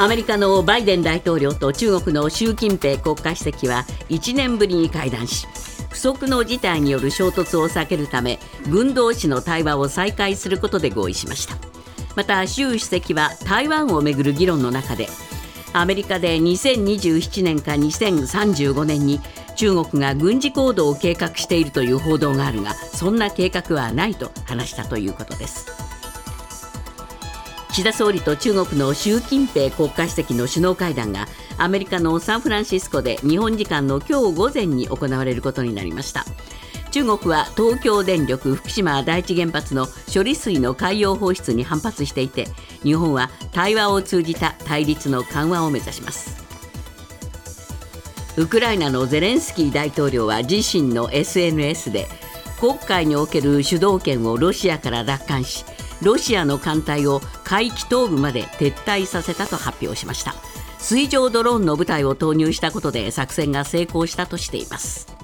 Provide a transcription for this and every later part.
アメリカのバイデン大統領と中国の習近平国家主席は1年ぶりに会談し不測の事態による衝突を避けるため軍同士の対話を再開することで合意しました。また習主席は台湾をめぐる議論の中でアメリカで2027年か2035年に中国が軍事行動を計画しているという報道があるがそんな計画はないと話したということです。岸田総理と中国の習近平国家主席の首脳会談がアメリカのサンフランシスコで日本時間の今日午前に行われることになりました。中国は東京電力福島第一原発の処理水の海洋放出に反発していて日本は対話を通じた対立の緩和を目指します。ウクライナのゼレンスキー大統領は自身の SNS で国会における主導権をロシアから奪還しロシアの艦隊を海域東部まで撤退させたと発表しました。水上ドローンの部隊を投入したことで作戦が成功したとしています。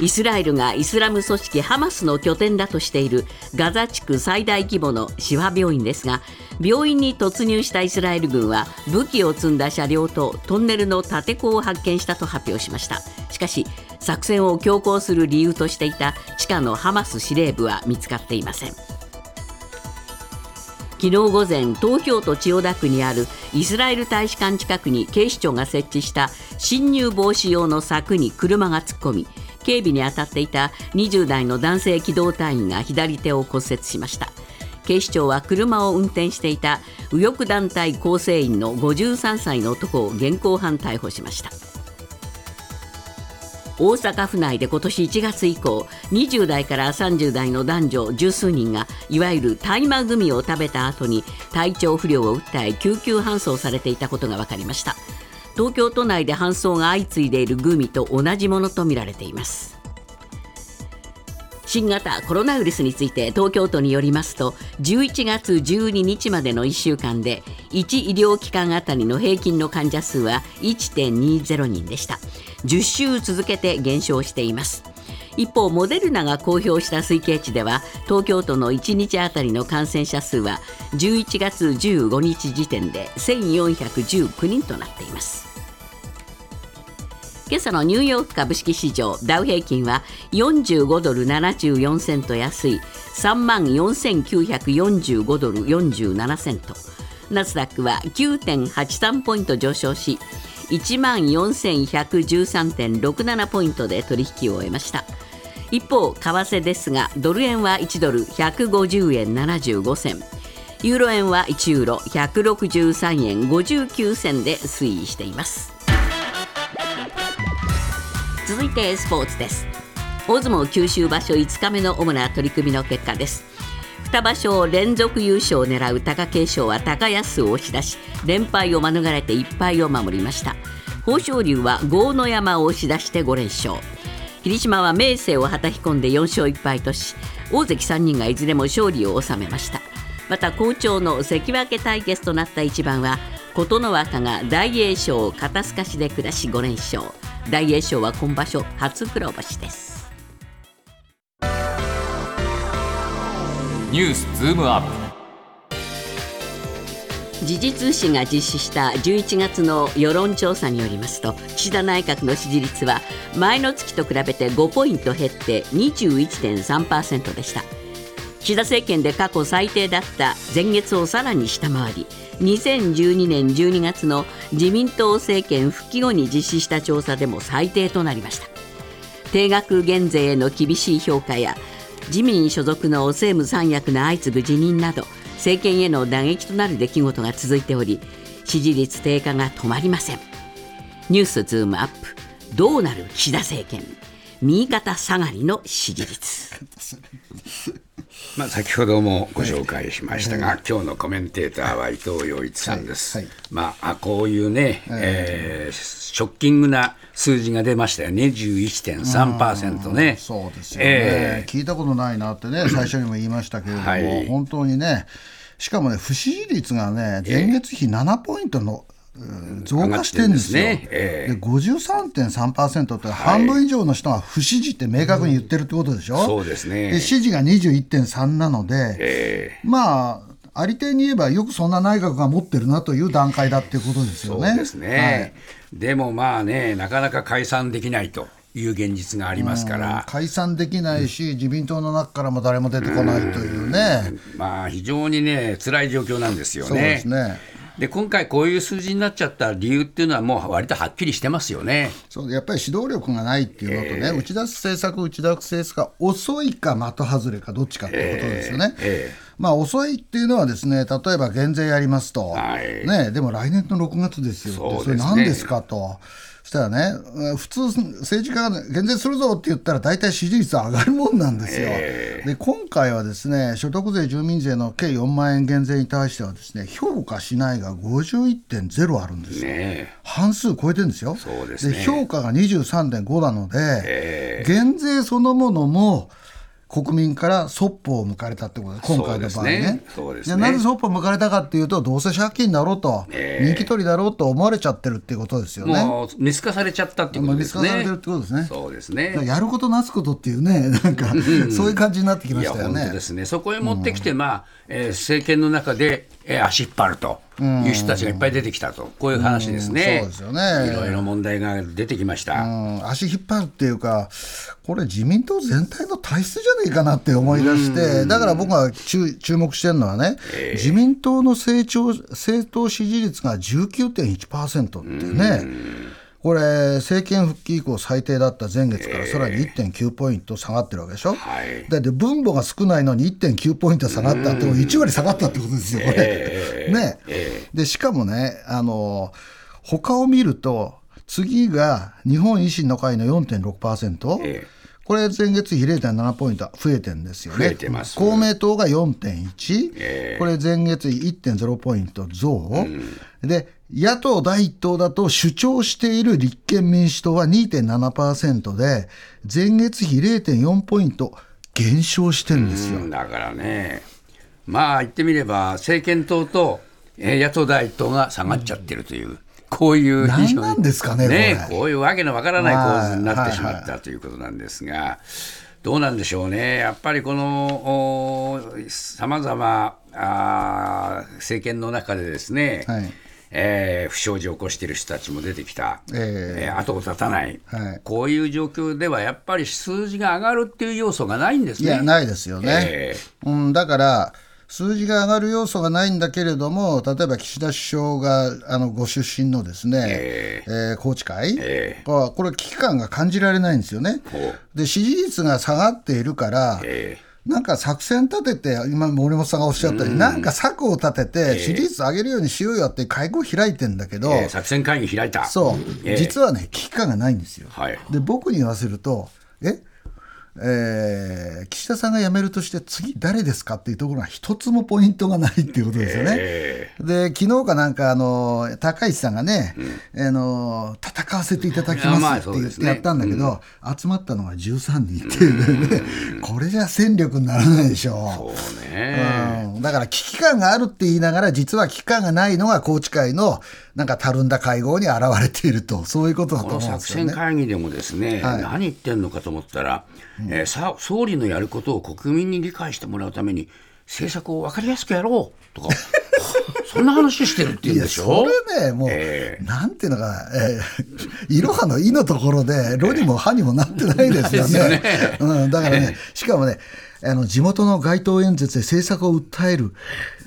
イスラエルがイスラム組織ハマスの拠点だとしているガザ地区最大規模のシファ病院ですが病院に突入したイスラエル軍は武器を積んだ車両とトンネルの立て子を発見したと発表しました。しかし作戦を強行する理由としていた地下のハマス司令部は見つかっていません。昨日午前東京都千代田区にあるイスラエル大使館近くに警視庁が設置した侵入防止用の柵に車が突っ込み警備に当たっていた20代の男性機動隊員が左手を骨折しました。警視庁は車を運転していた右翼団体構成員の53歳の男を現行犯逮捕しました。大阪府内で今年1月以降20代から30代の男女十数人がいわゆる大麻グミを食べた後に体調不良を訴え救急搬送されていたことが分かりました。東京都内で搬送が相次いでいるグミと同じものとみられています。新型コロナウイルスについて東京都によりますと11月12日までの1週間で1医療機関あたりの平均の患者数は1.20人でした。10週続けて減少しています。一方モデルナが公表した推計値では東京都の1日あたりの感染者数は11月15日時点で1419人となっています。今朝のニューヨーク株式市場ダウ平均は45ドル74セント安い3万4945ドル47セント。ナスダックは9.83ポイント上昇し1万4113.67ポイントで取引を終えました。一方為替ですがドル円は1ドル150円75銭。ユーロ円は1ユーロ163円59銭で推移しています。続いてスポーツです。大相撲九州場所5日目の主な取り組みの結果です。2場所連続優勝を狙う貴景勝は高安を押し出し連敗を免れて1敗を守りました。豊昇龍は豪ノ山を押し出して5連勝。霧島は明生をはたき込んで4勝1敗とし大関3人がいずれも勝利を収めました。また好調の関脇対決となった一番は琴ノ若が大栄翔を肩透かしで下し5連勝。大栄翔は今場所初黒星です。ニュースズームアップ。時事通信が実施した11月の世論調査によりますと岸田内閣の支持率は前の月と比べて5ポイント減って21.3%でした。岸田政権で過去最低だった前月をさらに下回り2012年12月の自民党政権復帰後に実施した調査でも最低となりました。定額減税への厳しい評価や自民所属の政務三役の相次ぐ辞任など政権への打撃となる出来事が続いており支持率低下が止まりません。ニュースズームアップ。どうなる岸田政権。右肩下がりの支持率。まあ、先ほどもご紹介しましたが、はい、今日のコメンテーターは伊藤洋一さんです。はい。はい、まあ、こういうね、えー、ショッキングな数字が出ましたよね、21.3%ね。そうですよね、えー、聞いたことないなってね、最初にも言いましたけれども、はい、本当にね、しかもね、不支持率がね、前月比7ポイントの、増加してるんですよ。ね。えー、で53.3%って半分以上の人が不支持って明確に言ってるってことでしょ、うん、そうですね。で支持が21.3なので、えー、まあありていに言えば、よくそんな内閣が持ってるなという段階だっていうことですよね。そうですね、はい、でもまあね、なかなか解散できないと。いう現実がありますから。解散できないし、うん、自民党の中からも誰も出てこないというね、うまあ、非常にね、辛い状況なんですよね。そうですねで今回、こういう数字になっちゃった理由っていうのは、もう割とはっきりしてますよね。そうやっぱり指導力がないっていうのとね、えー、打ち出す政策、打ち出す政策が遅いか的外れか、どっちかっていうことですよね。えーえーまあ、遅いっていうのはですね例えば減税やりますと、はい、ね、でも来年の6月ですよ。そそれ何ですかと。したらね、普通、政治家が減税するぞって言ったら、大体支持率上がるもんなんですよ。えー、で今回はですね所得税、住民税の計4万円減税に対しては、ですね評価しないが51.0あるんですよ、ね、半数超えてるんですよ。ですね、で評価が23.5なので、えー、減税そのものも、国民からそっぽを向かれたってことで今回の場合ね。そうですねなぜそっぽを向かれたかっていうと、どうせ借金だろうと、えー、人気取りだろうと思われちゃってるっていうことですよね。もう見透かされちゃったっていうことですね。見透かされてるってことですね。そうですね。やることなすことっていうね、なんか、そういう感じになってきましたよね。ですね。そこへ持ってきて、うん、まあ、えー、政権の中で、えー、足引っ張ると。いう人たちがいっぱい出てきたと、こういう話ですね、そうですよね。いろいろ問題が出てきました、足引っ張るっていうか、これ、自民党全体の体質じゃないかなって思い出して、だから僕が注目してるのはね、えー、自民党の成長政党支持率が19.1%っていうね。これ、政権復帰以降最低だった前月からさらに1.9ポイント下がってるわけでしょ、えー、だって分母が少ないのに1.9ポイント下がったって、1割下がったってことですよ、これ。えー、ね、えー、でしかもね、あの他を見ると、次が日本維新の会の4.6%。えーこれ、前月比0.7ポイント増えてるんですよね。公明党が4.1、えー、これ、前月比1.0ポイント増、うん、で、野党第一党だと主張している立憲民主党は2.7%で、前月比0.4ポイント減少してるんですよ。だからね、まあ言ってみれば、政権党と野党第一党が下がっちゃってるという。うん。こういう何なんですかねねこういうわけのわからない構図になってしまったということなんですが、どうなんでしょうね、やっぱりこのさまざま政権の中でですね、はいえー、不祥事を起こしている人たちも出てきた、えー、えー、後を絶たない、はい、こういう状況ではやっぱり数字が上がるっていう要素がないんですね。いやないですよね、えー、うん、だから数字が上がる要素がないんだけれども、例えば岸田首相があのご出身のですね、えー、えー、高知会、えー、これ、危機感が感じられないんですよね。で、支持率が下がっているから、えーなんか作戦立てて、今、森本さんがおっしゃったように、ん、なんか策を立てて、支持率上げるようにしようよって会合開いてんだけど、えー、作戦会議開いた。そう、えー、実はね、危機感がないんですよ。はい、で、僕に言わせると、ええー、岸田さんが辞めるとして、次、誰ですかっていうところが一つもポイントがないっていうことですよね。えー、で昨日かなんかあの、高市さんがね、うん、あの、戦わせていただきますって言ってやったんだけど、ねうん、集まったのが13人っていうね、うん、これじゃ戦力にならないでしょ。うね、うん、だから危機感があるって言いながら、実は危機感がないのが宏池会のなんかたるんだ会合に現れていると、そういうことだと思うんですよね。作戦会議でもですね、はい、何言ってんのかと思ったら、えー、さ総理のやることを国民に理解してもらうために政策を分かりやすくやろう。とか そんな話してるって言うんでしょ？それねもう、えー、なんていうのか、えー、いろはの「い」のところで「ろ 」にも「は」にもなってないですよね。ね。うん、だからね、しかもねあの地元の街頭演説で政策を訴える、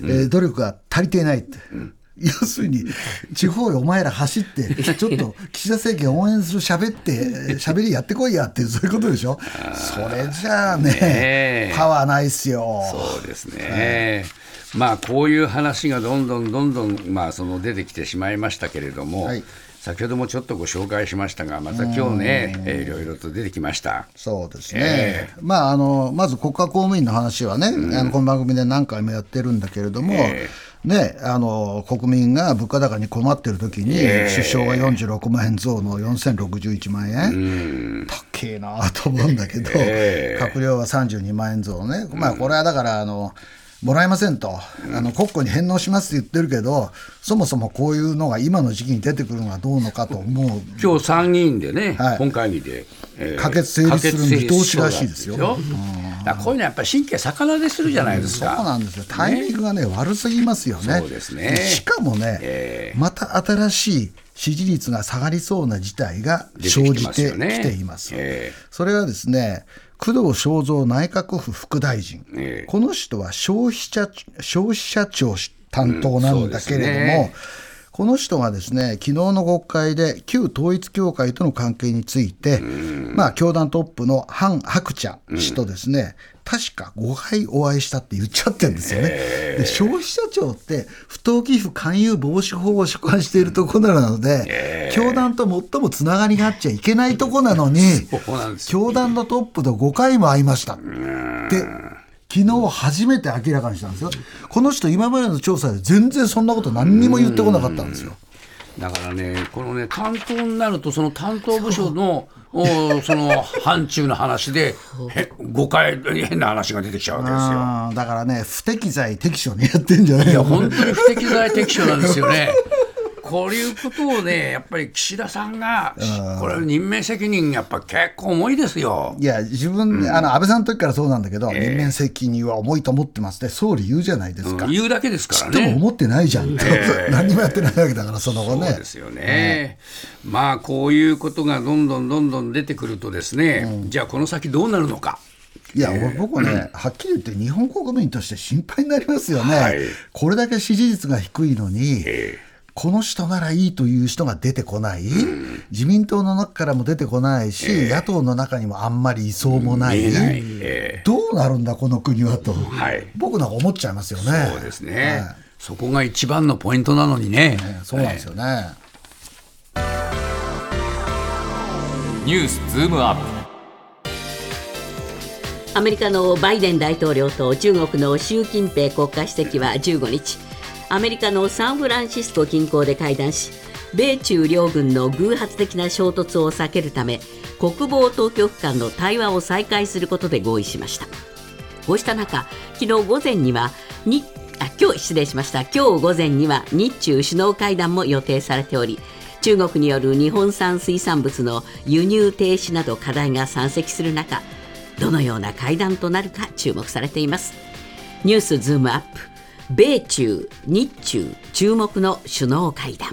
えー、努力が足りていないって。うん要するに、地方へお前ら走って、ちょっと 岸田政権応援する、しゃべって、しゃべりやってこいやっていう、そういうことでしょ？それじゃあね、ねパワーないっすよ。そうですね。はい、まあ、こういう話がどんどんどんどん、まあ、その出てきてしまいましたけれども、はい。先ほどもちょっとご紹介しましたが、また今日ね、えー、いろいろと出てきました。そうですね、えー、まあ、あのまず国家公務員の話はね、うん、あのこの番組で何回もやってるんだけれども、えーね、あの国民が物価高に困ってる時に、首相が46万円増の4061万円、高えなと思うんだけど、閣僚は32万円増ね、まあ、これはだからあの、もらえませんと、あの国庫に返納しますって言ってるけど、そもそもこういうのが今の時期に出てくるのはどうのかと思う。今日参議院でね、はい、本会議で、えー、可決成立する見通しらしいですよ。だこういうのはやっぱり神経逆なでするじゃないですか、そうなんですよ。タイミングがね、ね悪すぎますよね。そうですね。しかもね、えー、また新しい支持率が下がりそうな事態が生じてきています。すねえー、それはですね工藤正三内閣府副大臣、えー、この人は消費者消費者庁担当なんだけれども、うんね、この人がですね昨日の国会で旧統一教会との関係について、うん、まあ、教団トップのハン・ハクチャ氏とですね、確か5回お会いしたって言っちゃってるんですよね。で消費者庁って不当寄付勧誘防止法を所管しているところなので、教団と最もつながりがあっちゃいけないとこなのに、教団のトップと5回も会いましたって。昨日初めて明らかにしたんですよ。この人今までの調査で全然そんなこと何にも言ってこなかったんですよ。だからね、このね、担当になると、その担当部署のおその範疇の話で誤解変な話が出てきちゃうわけですよ。だからね不適材適所にやってんじゃないいや本当に不適材適所なんですよねこういうことをね、やっぱり岸田さんが、これ、任命責任、やっぱ結構重いですよ。いや、自分、うん、あの安倍さんの時からそうなんだけど、えー、任命責任は重いと思ってますって、総理言うじゃないですか。うん、言うだけですからね。ちっとも思ってないじゃん、えー、何もやってないわけだから、その後ね。そうですよね。うん、まあ、こういうことがどんどんどんどん出てくるとですね、じゃあ、この先どうなるのか。いや、えー、僕はね、はっきり言って日本国民として心配になりますよね。はい、これだけ支持率が低いのに、えーこの人ならいいという人が出てこない、自民党の中からも出てこないし、えー、野党の中にもあんまりいそうもない、ないえー、どうなるんだ、この国はと、はい、僕なんか思っちゃいますよね。そうですね、はい、そこが一番のポイントなのにね。ねそうなんですよね、ニュースズームアップ。アメリカのバイデン大統領と中国の習近平国家主席は15日アメリカのサンフランシスコ近郊で会談し米中両軍の偶発的な衝突を避けるため国防当局間の対話を再開することで合意しました。こうした中昨日午前にはにあ今日失礼しました。今日午前には日中首脳会談も予定されており中国による日本産水産物の輸入停止など課題が山積する中どのような会談となるか注目されています。ニュースズームアップ。米中、日中、注目の首脳会談。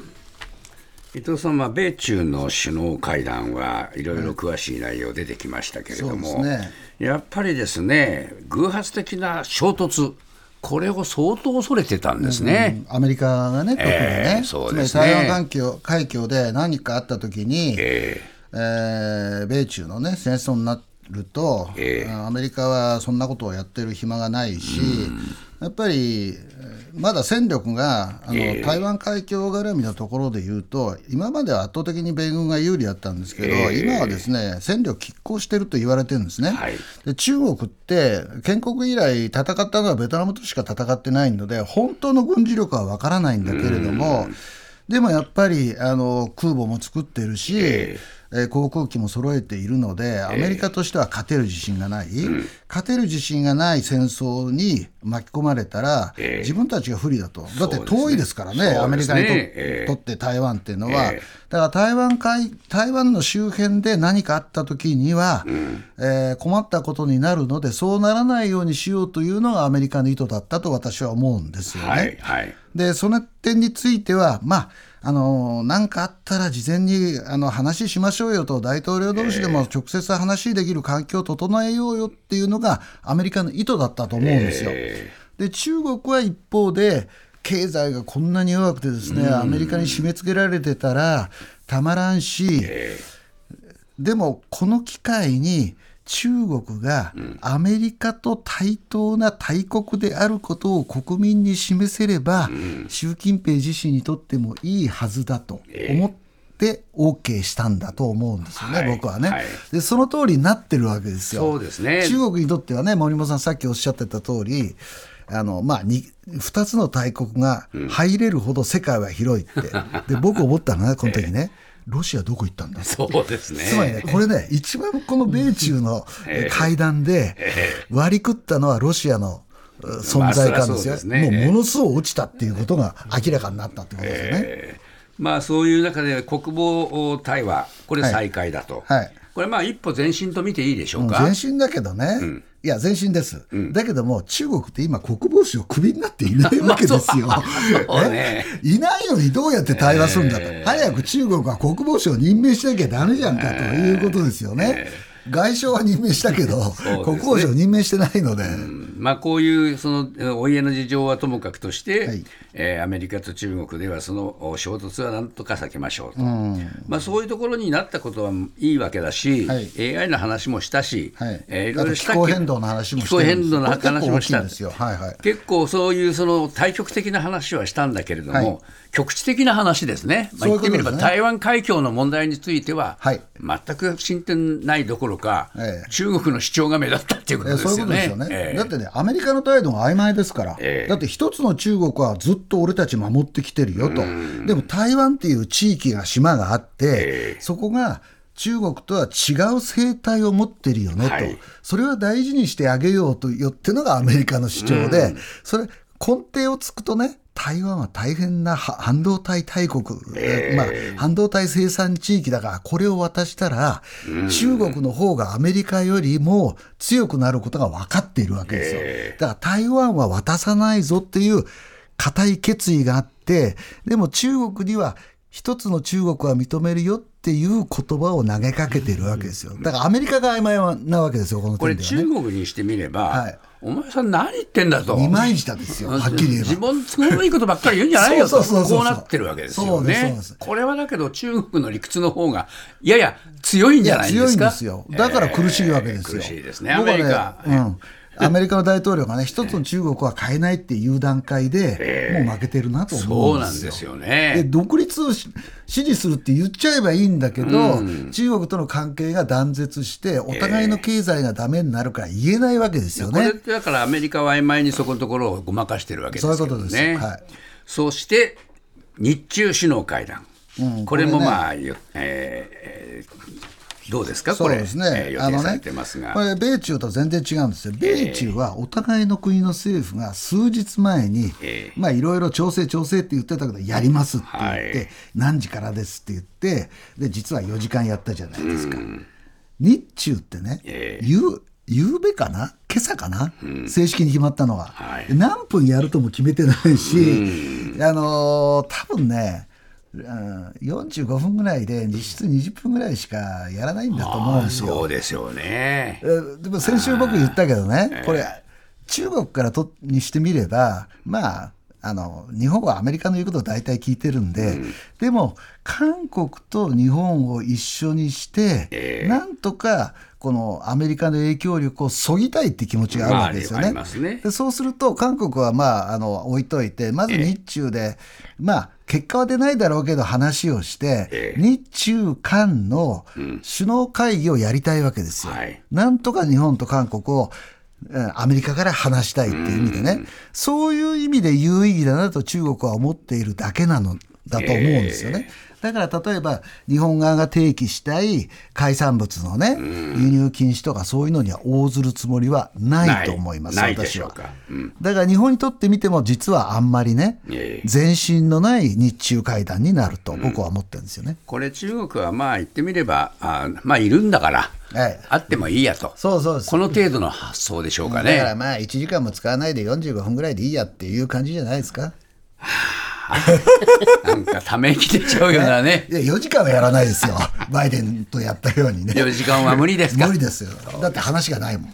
伊藤さんは米中の首脳会談はいろいろ詳しい内容出てきましたけれども、ね、やっぱりですね偶発的な衝突これを相当恐れてたんですね、うん、アメリカがね、特にね、えー、そうですね。つまり台湾海峡海峡で何かあったときに、えー、えー、米中の、ね、戦争になると、えー、アメリカはそんなことをやってる暇がないし、うんやっぱりまだ戦力があの、えー、台湾海峡絡みのところでいうと、今までは圧倒的に米軍が有利だったんですけど、えー、今はですね戦力拮抗してると言われてるんですね、はい、で中国って建国以来、戦ったのはベトナムとしか戦ってないので、本当の軍事力は分からないんだけれども、でもやっぱりあの空母も作ってるし、えーえー、航空機も揃えているので、アメリカとしては勝てる自信がない、えー、勝てる自信がない戦争に巻き込まれたら、えー、自分たちが不利だと、だって遠いですからね、ね。アメリカにと,、えー、とって台湾っていうのは、だから台湾海台湾の周辺で何かあった時には、うん、えー、困ったことになるので、そうならないようにしようというのがアメリカの意図だったと私は思うんですよね。はいはい、でその点については、まああの何かあったら事前にあの話しましょうよと、大統領同士でも直接話できる環境を整えようよっていうのが、アメリカの意図だったと思うんですよ。で中国は一方で経済がこんなに弱くてですね、アメリカに締め付けられてたらたまらんし、でもこの機会に中国がアメリカと対等な大国であることを国民に示せれば、習近平自身にとってもいいはずだと思って OK したんだと思うんですよね、はい、僕はね、はい、で。その通りになってるわけですよ。そうですね、中国にとってはね、森本さん、さっきおっしゃってた通り、あのまあ、2つの大国が入れるほど世界は広いって、で僕思ったのね、この時ね。ロシアどこ行ったんだそうですね。つまりね、これね、一番この米中の 会談で割り食ったのはロシアの存在感ですよ、まあ、もうものすごい落ちたっていうことが明らかになったってことですよね。えー、まあ、そういう中で国防対話、これ再開だと。はい、はいこれまあ一歩前進と見ていいでしょうか。前進だけどね、うん、いや、前進です、うん、だけども、中国って今、国防省クビになっていない わけですよ。ね、いないのにどうやって対話するんだと、えー、早く中国は国防省を任命しなきゃだめじゃんかということですよね。えー外相は任命したけど、ね、国防省任命してないので、うん、まあ、こういうそのお家の事情はともかくとして、はい、えー、アメリカと中国ではその衝突はなんとか避けましょうと、うん、まあ、そういうところになったことはいいわけだし、はい、AI の話もしたし、はい。えー、いろいろした気候変動の話もした気候変動の話もしたはいはい、結構そういうその対極的な話はしたんだけれども、はい、局地的な話ですね、まあ、言ってみれば、台湾海峡の問題については、はい、全く進展ないどころか、ええ、中国の主張が目立ったっていうことですよね。ええよね。だってね、アメリカの態度が曖昧ですから、だって一つの中国はずっと俺たち守ってきてるよと、でも台湾っていう地域が、島があって、そこが中国とは違う生態を持ってるよねと、はい、それは大事にしてあげようとよってのがアメリカの主張で、それ、根底をつくとね、台湾は大変な半導体大国、えー、まあ、半導体生産地域だから、これを渡したら、中国の方がアメリカよりも強くなることが分かっているわけですよ。えー、だから台湾は渡さないぞっていう固い決意があって、でも中国には一つの中国は認めるよっていう言葉を投げかけているわけですよ。だからアメリカが曖昧なわけですよ、この点では、ね、これ中国にしてみれば、はいお前さん何言ってんだと。二枚舌ですよ、はっきり言えば。自分都合のいいことばっかり言うんじゃないよと。こうなってるわけですよね。これはだけど中国の理屈の方がやや強いんじゃないですか。強いんですよ。だから苦しいわけですよ。苦しいですね、アメリカ。うんアメリカの大統領がね、一つの中国は変えないっていう段階で、もう負けてるなと思うんですよ。そうなんですよね。独立を支持するって言っちゃえばいいんだけど、うん、中国との関係が断絶して、お互いの経済がだめになるから言えないわけですよね。これだからアメリカは曖昧にそこのところをごまかしてるわけですよね。そういうことです。はい、そして、日中首脳会談。うん、これもまあ、ねえー、どうですか、これ、ですね、えー、あのね、これ、米中と全然違うんですよ、米中はお互いの国の政府が数日前に、えー、まあいろいろ調整、調整って言ってたけど、やりますって言って、はい、何時からですって言って、で実は4時間やったじゃないですか。日中ってね、えー、ゆゆうべかな？今朝かな、うん、正式に決まったのは、はい、何分やるとも決めてないし、あのー、多分ね、45分ぐらいで実質20分ぐらいしかやらないんだと思うんですよ。そうですよね。でも先週僕言ったけどね、これ、中国からとにしてみれば、まあ、あの日本はアメリカの言うことを大体聞いてるんで、うん、でも韓国と日本を一緒にして、えー、なんとかこのアメリカの影響力をそぎたいって気持ちがあるわけですよね。まあ、ね。でそうすると韓国はまああの置いといてまず日中で、えー、まあ結果は出ないだろうけど話をして、えー、日中韓の首脳会議をやりたいわけですよ。うんはい、なんとか日本と韓国をアメリカから話したいっていう意味でね、そういう意味で有意義だなと中国は思っているだけなのだと思うんですよね。だから例えば日本側が提起したい海産物のね、輸入禁止とかそういうのには応ずるつもりはないと思います、私は、うん、だから日本にとってみても実はあんまりね、前進のない日中会談になると僕は思ってるんですよね、うん、これ中国はまあ言ってみればあまあいるんだからはい、あってもいいやと、そうそうこの程度の発想でしょうかね。だからまあ、1時間も使わないで45分ぐらいでいいやっていう感じじゃないですか。なんかため息出ちゃうようなね。いや、4時間はやらないですよ。バイデンとやったようにね。4時間は無理ですか？無理ですよ。だって話がないもん。